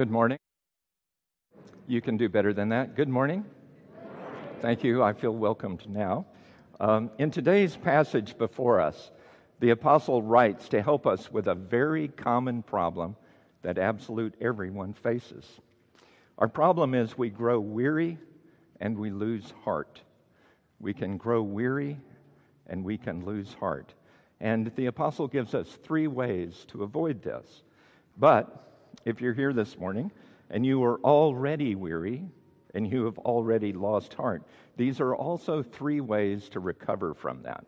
Good morning. You can do better than that. Good morning. Thank you. I feel welcomed now. Um, in today's passage before us, the apostle writes to help us with a very common problem that absolute everyone faces. Our problem is we grow weary and we lose heart. We can grow weary and we can lose heart. And the apostle gives us three ways to avoid this. But if you're here this morning and you are already weary and you have already lost heart, these are also three ways to recover from that.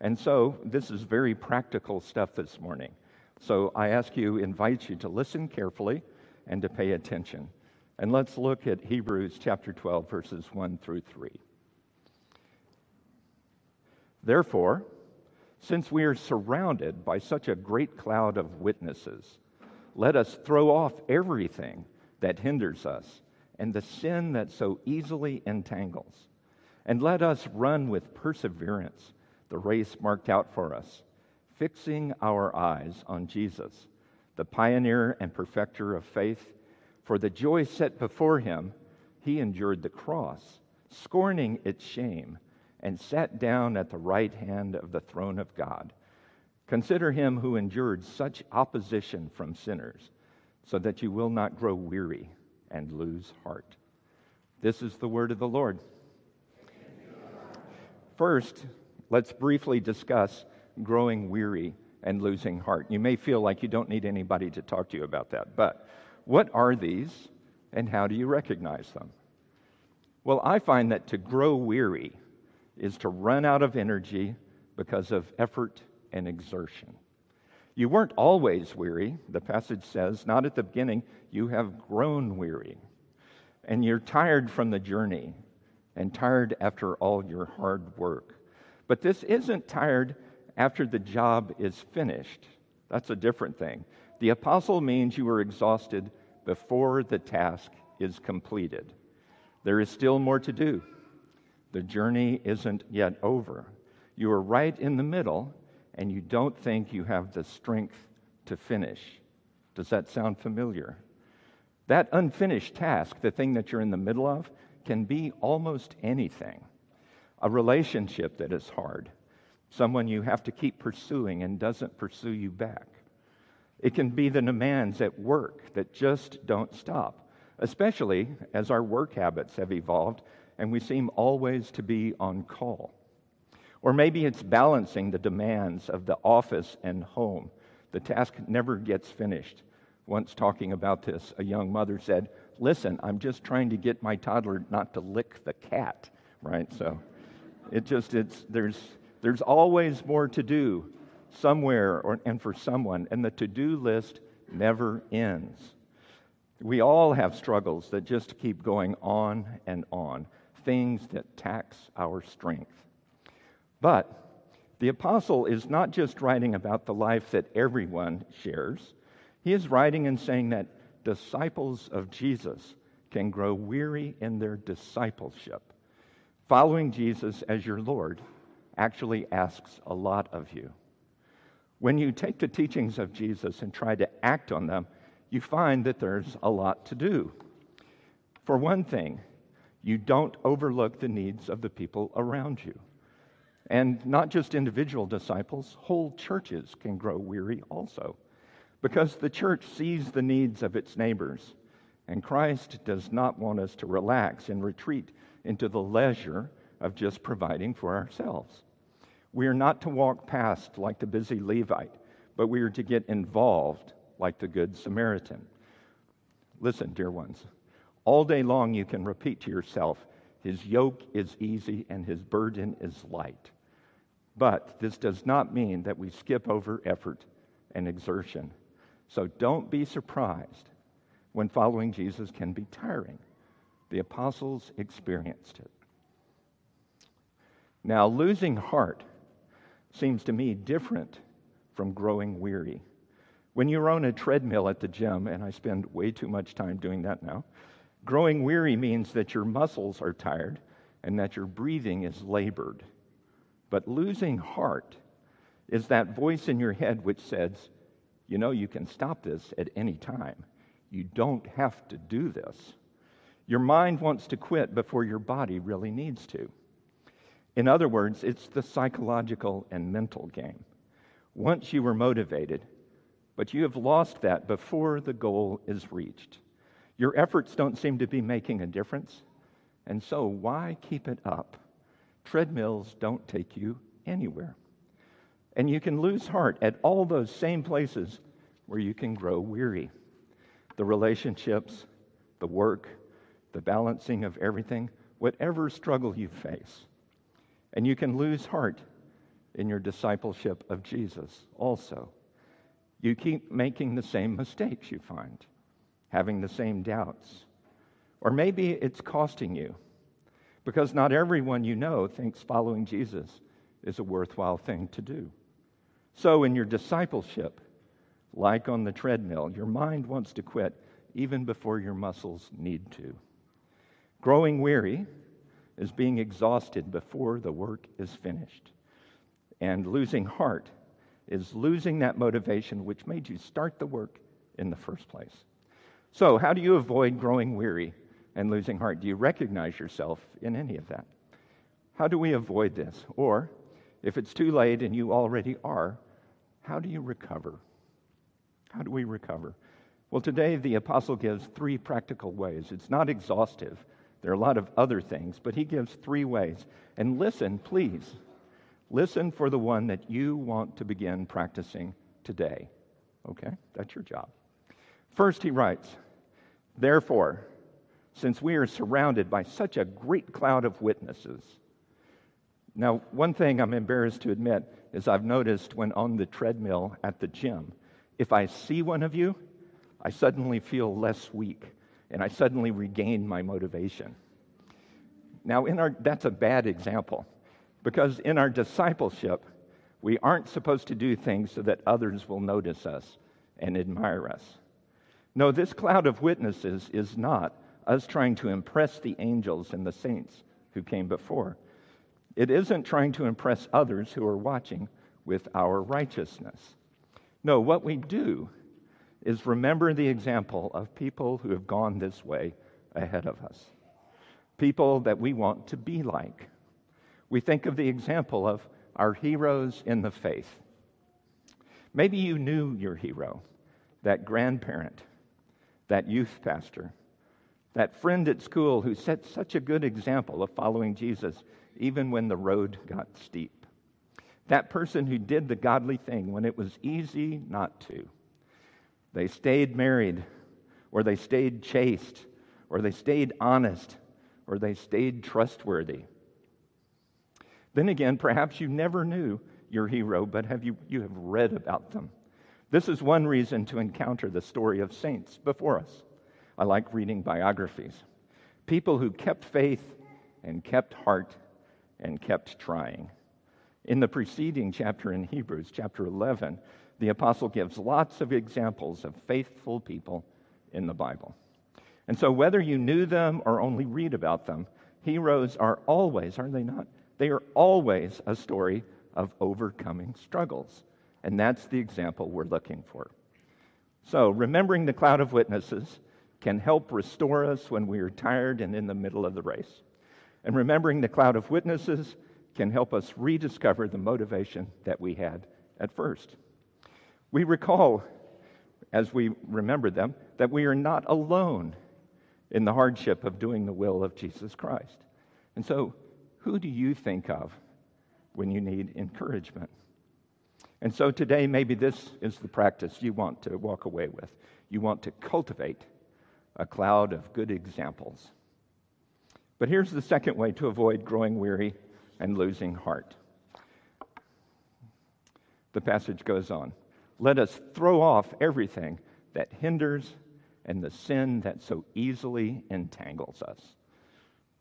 And so this is very practical stuff this morning. So I ask you, invite you to listen carefully and to pay attention. And let's look at Hebrews chapter 12, verses 1 through 3. Therefore, since we are surrounded by such a great cloud of witnesses, let us throw off everything that hinders us and the sin that so easily entangles. And let us run with perseverance the race marked out for us, fixing our eyes on Jesus, the pioneer and perfecter of faith. For the joy set before him, he endured the cross, scorning its shame, and sat down at the right hand of the throne of God. Consider him who endured such opposition from sinners, so that you will not grow weary and lose heart. This is the word of the Lord. First, let's briefly discuss growing weary and losing heart. You may feel like you don't need anybody to talk to you about that, but what are these and how do you recognize them? Well, I find that to grow weary is to run out of energy because of effort and exertion. You weren't always weary, the passage says, not at the beginning. You have grown weary. And you're tired from the journey and tired after all your hard work. But this isn't tired after the job is finished. That's a different thing. The apostle means you are exhausted before the task is completed. There is still more to do. The journey isn't yet over. You are right in the middle, and you don't think you have the strength to finish. Does that sound familiar? That unfinished task, the thing that you're in the middle of, can be almost anything. A relationship that is hard, someone you have to keep pursuing and doesn't pursue you back. It can be the demands at work that just don't stop, especially as our work habits have evolved and we seem always to be on call. Or maybe it's balancing the demands of the office and home. The task never gets finished. Once talking about this, a young mother said, Listen, I'm just trying to get my toddler not to lick the cat, right? So it just, it's, there's, there's always more to do somewhere or, and for someone, and the to do list never ends. We all have struggles that just keep going on and on things that tax our strength. But the apostle is not just writing about the life that everyone shares, he is writing and saying that disciples of Jesus can grow weary in their discipleship. Following Jesus as your Lord actually asks a lot of you. When you take the teachings of Jesus and try to act on them, you find that there's a lot to do. For one thing, you don't overlook the needs of the people around you. And not just individual disciples, whole churches can grow weary also. Because the church sees the needs of its neighbors. And Christ does not want us to relax and retreat into the leisure of just providing for ourselves. We are not to walk past like the busy Levite, but we are to get involved like the Good Samaritan. Listen, dear ones, all day long, you can repeat to yourself, His yoke is easy and His burden is light. But this does not mean that we skip over effort and exertion. So don't be surprised when following Jesus can be tiring. The apostles experienced it. Now, losing heart seems to me different from growing weary. When you're on a treadmill at the gym, and I spend way too much time doing that now, Growing weary means that your muscles are tired and that your breathing is labored. But losing heart is that voice in your head which says, you know, you can stop this at any time. You don't have to do this. Your mind wants to quit before your body really needs to. In other words, it's the psychological and mental game. Once you were motivated, but you have lost that before the goal is reached. Your efforts don't seem to be making a difference, and so why keep it up? Treadmills don't take you anywhere. And you can lose heart at all those same places where you can grow weary. The relationships, the work, the balancing of everything, whatever struggle you face. And you can lose heart in your discipleship of Jesus also. You keep making the same mistakes you find, having the same doubts. Or maybe it's costing you because not everyone you know thinks following Jesus is a worthwhile thing to do. So, in your discipleship, like on the treadmill, your mind wants to quit even before your muscles need to. Growing weary is being exhausted before the work is finished. And losing heart is losing that motivation which made you start the work in the first place. So, how do you avoid growing weary and losing heart? Do you recognize yourself in any of that? How do we avoid this? Or, if it's too late and you already are, how do you recover? How do we recover? Well, today the apostle gives three practical ways. It's not exhaustive, there are a lot of other things, but he gives three ways. And listen, please, listen for the one that you want to begin practicing today. Okay? That's your job. First, he writes, Therefore, since we are surrounded by such a great cloud of witnesses, now, one thing I'm embarrassed to admit is I've noticed when on the treadmill at the gym, if I see one of you, I suddenly feel less weak and I suddenly regain my motivation. Now, in our, that's a bad example because in our discipleship, we aren't supposed to do things so that others will notice us and admire us. No, this cloud of witnesses is not us trying to impress the angels and the saints who came before. It isn't trying to impress others who are watching with our righteousness. No, what we do is remember the example of people who have gone this way ahead of us, people that we want to be like. We think of the example of our heroes in the faith. Maybe you knew your hero, that grandparent, that youth pastor, that friend at school who set such a good example of following Jesus even when the road got steep. That person who did the godly thing when it was easy not to. They stayed married, or they stayed chaste, or they stayed honest, or they stayed trustworthy. Then again, perhaps you never knew your hero, but have you, you have read about them. This is one reason to encounter the story of saints before us. I like reading biographies. People who kept faith and kept heart and kept trying. In the preceding chapter in Hebrews, chapter 11, the apostle gives lots of examples of faithful people in the Bible. And so, whether you knew them or only read about them, heroes are always, are they not? They are always a story of overcoming struggles. And that's the example we're looking for. So, remembering the cloud of witnesses can help restore us when we are tired and in the middle of the race. And remembering the cloud of witnesses can help us rediscover the motivation that we had at first. We recall, as we remember them, that we are not alone in the hardship of doing the will of Jesus Christ. And so, who do you think of when you need encouragement? And so today, maybe this is the practice you want to walk away with. You want to cultivate a cloud of good examples but here's the second way to avoid growing weary and losing heart. The passage goes on Let us throw off everything that hinders and the sin that so easily entangles us.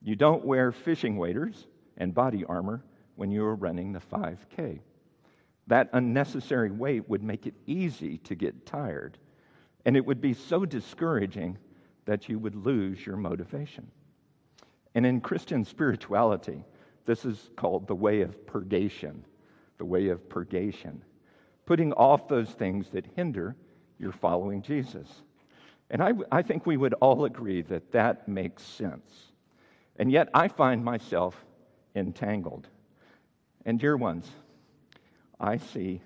You don't wear fishing waders and body armor when you are running the 5K. That unnecessary weight would make it easy to get tired, and it would be so discouraging that you would lose your motivation. And in Christian spirituality, this is called the way of purgation, the way of purgation, putting off those things that hinder your following Jesus. And I, I think we would all agree that that makes sense. And yet I find myself entangled. And, dear ones, I see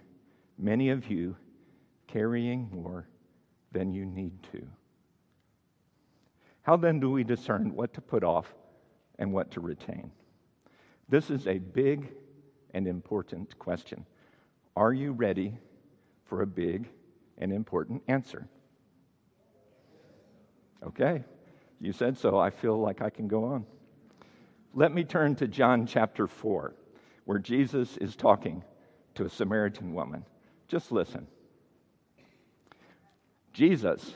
many of you carrying more than you need to. How then do we discern what to put off and what to retain? This is a big and important question. Are you ready for a big and important answer? Okay, you said so. I feel like I can go on. Let me turn to John chapter 4, where Jesus is talking to a Samaritan woman. Just listen. Jesus,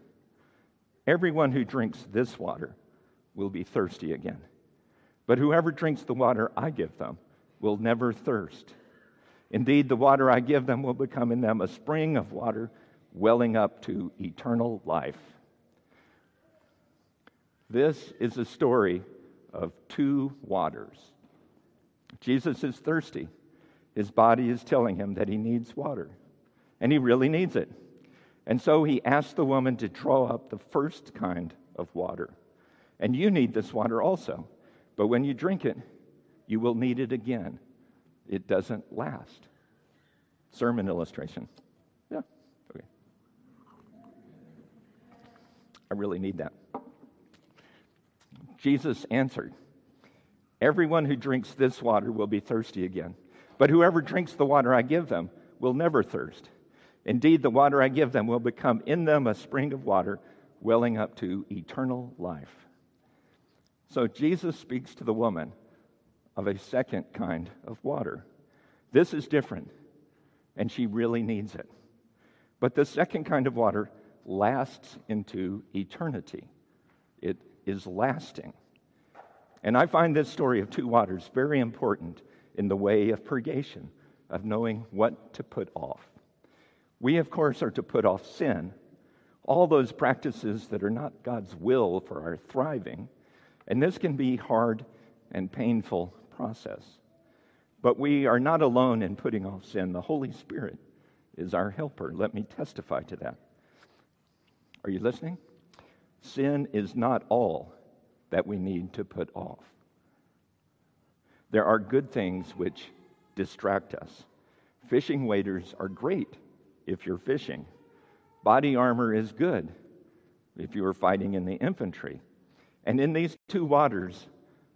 Everyone who drinks this water will be thirsty again. But whoever drinks the water I give them will never thirst. Indeed, the water I give them will become in them a spring of water welling up to eternal life. This is a story of two waters. Jesus is thirsty. His body is telling him that he needs water, and he really needs it. And so he asked the woman to draw up the first kind of water. And you need this water also. But when you drink it, you will need it again. It doesn't last. Sermon illustration. Yeah, okay. I really need that. Jesus answered, Everyone who drinks this water will be thirsty again. But whoever drinks the water I give them will never thirst. Indeed, the water I give them will become in them a spring of water welling up to eternal life. So Jesus speaks to the woman of a second kind of water. This is different, and she really needs it. But the second kind of water lasts into eternity, it is lasting. And I find this story of two waters very important in the way of purgation, of knowing what to put off. We, of course, are to put off sin, all those practices that are not God's will for our thriving. And this can be a hard and painful process. But we are not alone in putting off sin. The Holy Spirit is our helper. Let me testify to that. Are you listening? Sin is not all that we need to put off. There are good things which distract us. Fishing waders are great if you're fishing. Body armor is good if you are fighting in the infantry. And in these two waters,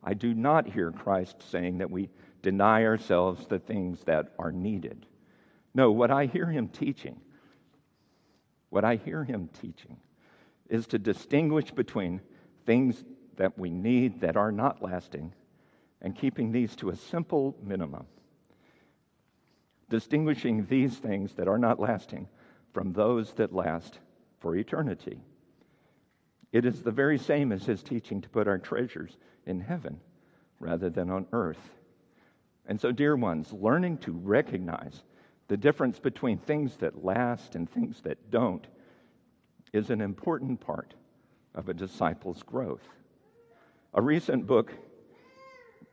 I do not hear Christ saying that we deny ourselves the things that are needed. No, what I hear him teaching, what I hear him teaching, is to distinguish between things that we need that are not lasting and keeping these to a simple minimum distinguishing these things that are not lasting from those that last for eternity. It is the very same as his teaching to put our treasures in heaven rather than on earth. And so, dear ones, learning to recognize the difference between things that last and things that don't is an important part of a disciple's growth. A recent book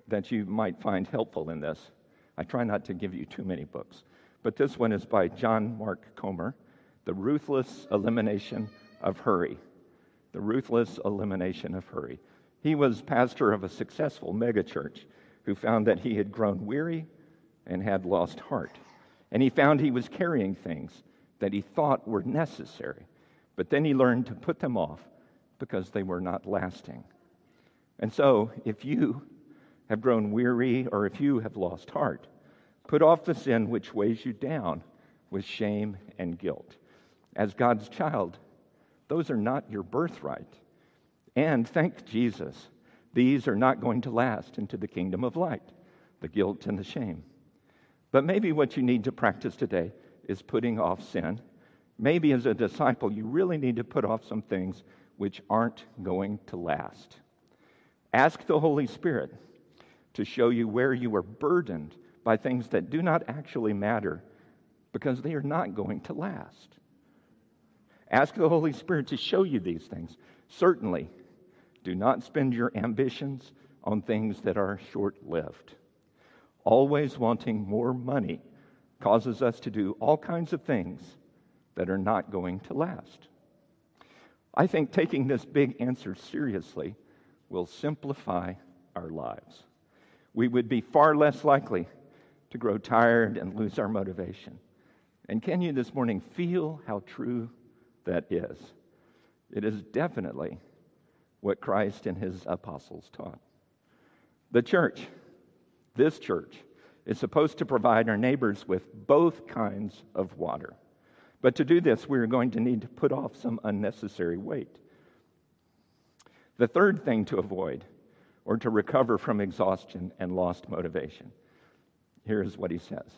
that you might find helpful in this I try not to give you too many books, but this one is by John Mark Comer The Ruthless Elimination of Hurry. The Ruthless Elimination of Hurry. He was pastor of a successful megachurch who found that he had grown weary and had lost heart. And he found he was carrying things that he thought were necessary, but then he learned to put them off because they were not lasting. And so, if you have grown weary or if you have lost heart, put off the sin which weighs you down with shame and guilt. As God's child, those are not your birthright. And thank Jesus, these are not going to last into the kingdom of light the guilt and the shame. But maybe what you need to practice today is putting off sin. Maybe as a disciple, you really need to put off some things which aren't going to last. Ask the Holy Spirit to show you where you are burdened by things that do not actually matter because they are not going to last. Ask the Holy Spirit to show you these things. Certainly, do not spend your ambitions on things that are short lived. Always wanting more money causes us to do all kinds of things that are not going to last. I think taking this big answer seriously will simplify our lives. We would be far less likely to grow tired and lose our motivation. And can you this morning feel how true that is? It is definitely what Christ and his apostles taught. The church, this church, is supposed to provide our neighbors with both kinds of water. But to do this, we are going to need to put off some unnecessary weight. The third thing to avoid, or to recover from exhaustion and lost motivation, here is what he says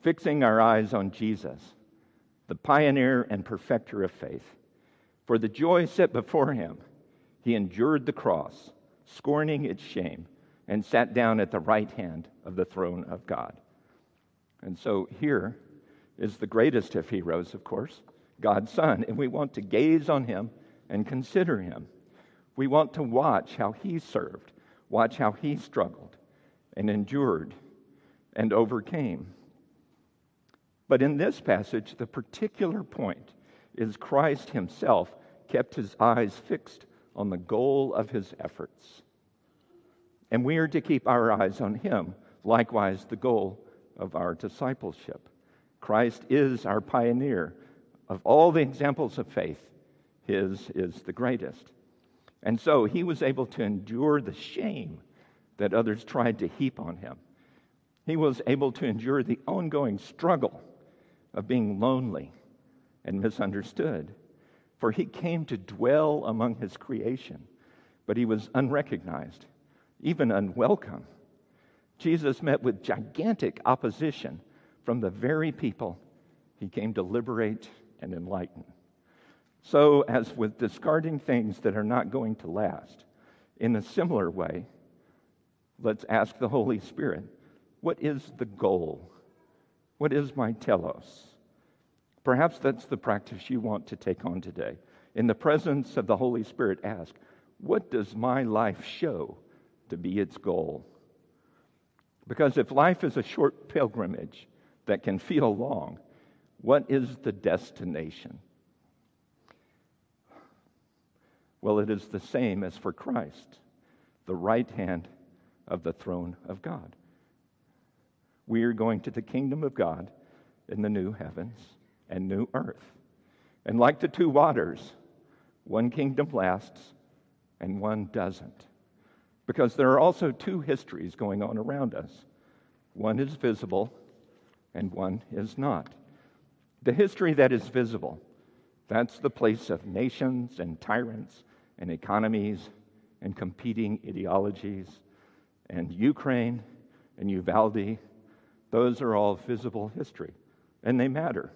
Fixing our eyes on Jesus, the pioneer and perfecter of faith, for the joy set before him he endured the cross, scorning its shame, and sat down at the right hand of the throne of God. And so here is the greatest of heroes, of course, God's Son, and we want to gaze on him and consider him. We want to watch how he served, watch how he struggled and endured and overcame. But in this passage, the particular point is Christ himself kept his eyes fixed on the goal of his efforts. And we are to keep our eyes on him, likewise, the goal of our discipleship. Christ is our pioneer. Of all the examples of faith, his is the greatest. And so he was able to endure the shame that others tried to heap on him. He was able to endure the ongoing struggle of being lonely and misunderstood for he came to dwell among his creation, but he was unrecognized, even unwelcome. Jesus met with gigantic opposition from the very people he came to liberate and enlighten. So, as with discarding things that are not going to last, in a similar way, let's ask the Holy Spirit what is the goal? What is my telos? Perhaps that's the practice you want to take on today. In the presence of the Holy Spirit, ask, What does my life show to be its goal? Because if life is a short pilgrimage that can feel long, what is the destination? Well, it is the same as for Christ, the right hand of the throne of God. We are going to the kingdom of God in the new heavens and new earth. And like the two waters, one kingdom lasts and one doesn't. Because there are also two histories going on around us one is visible and one is not. The history that is visible, that's the place of nations and tyrants and economies and competing ideologies. And Ukraine and Uvalde, those are all visible history, and they matter.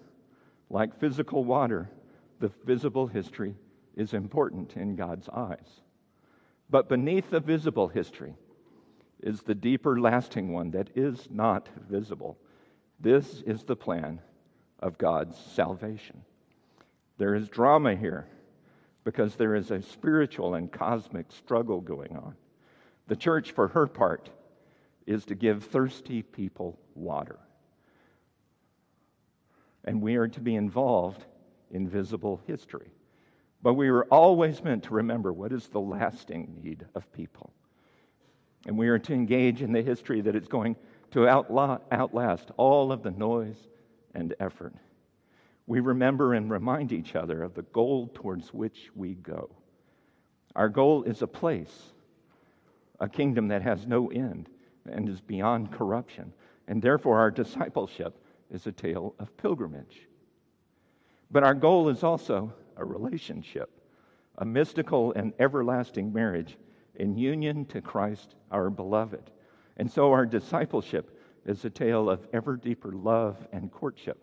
Like physical water, the visible history is important in God's eyes. But beneath the visible history is the deeper, lasting one that is not visible. This is the plan of God's salvation. There is drama here because there is a spiritual and cosmic struggle going on. The church, for her part, is to give thirsty people water and we are to be involved in visible history. But we are always meant to remember what is the lasting need of people. And we are to engage in the history that is going to outlast all of the noise and effort. We remember and remind each other of the goal towards which we go. Our goal is a place, a kingdom that has no end and is beyond corruption. And therefore, our discipleship is a tale of pilgrimage. But our goal is also a relationship, a mystical and everlasting marriage in union to Christ our beloved. And so our discipleship is a tale of ever deeper love and courtship.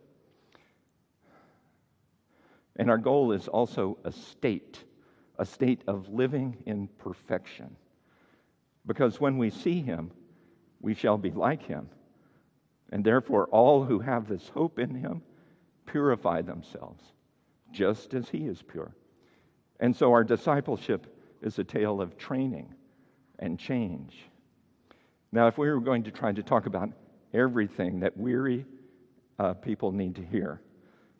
And our goal is also a state, a state of living in perfection. Because when we see him, we shall be like him. And therefore, all who have this hope in him purify themselves, just as he is pure. And so, our discipleship is a tale of training and change. Now, if we were going to try to talk about everything that weary uh, people need to hear,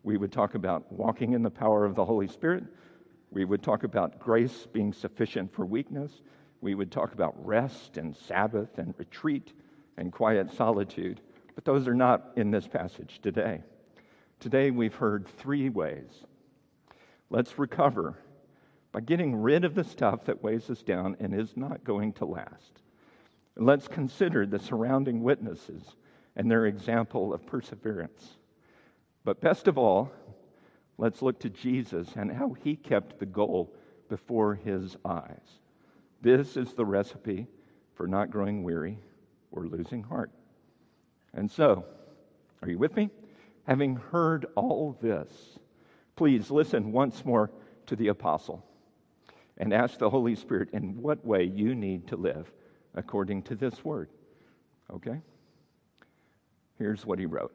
we would talk about walking in the power of the Holy Spirit. We would talk about grace being sufficient for weakness. We would talk about rest and Sabbath and retreat and quiet solitude. But those are not in this passage today. Today we've heard three ways. Let's recover by getting rid of the stuff that weighs us down and is not going to last. Let's consider the surrounding witnesses and their example of perseverance. But best of all, let's look to Jesus and how he kept the goal before his eyes. This is the recipe for not growing weary or losing heart. And so, are you with me? Having heard all this, please listen once more to the apostle and ask the Holy Spirit in what way you need to live according to this word. Okay? Here's what he wrote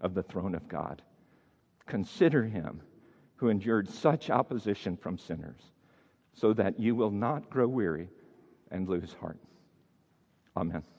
of the throne of God. Consider him who endured such opposition from sinners so that you will not grow weary and lose heart. Amen.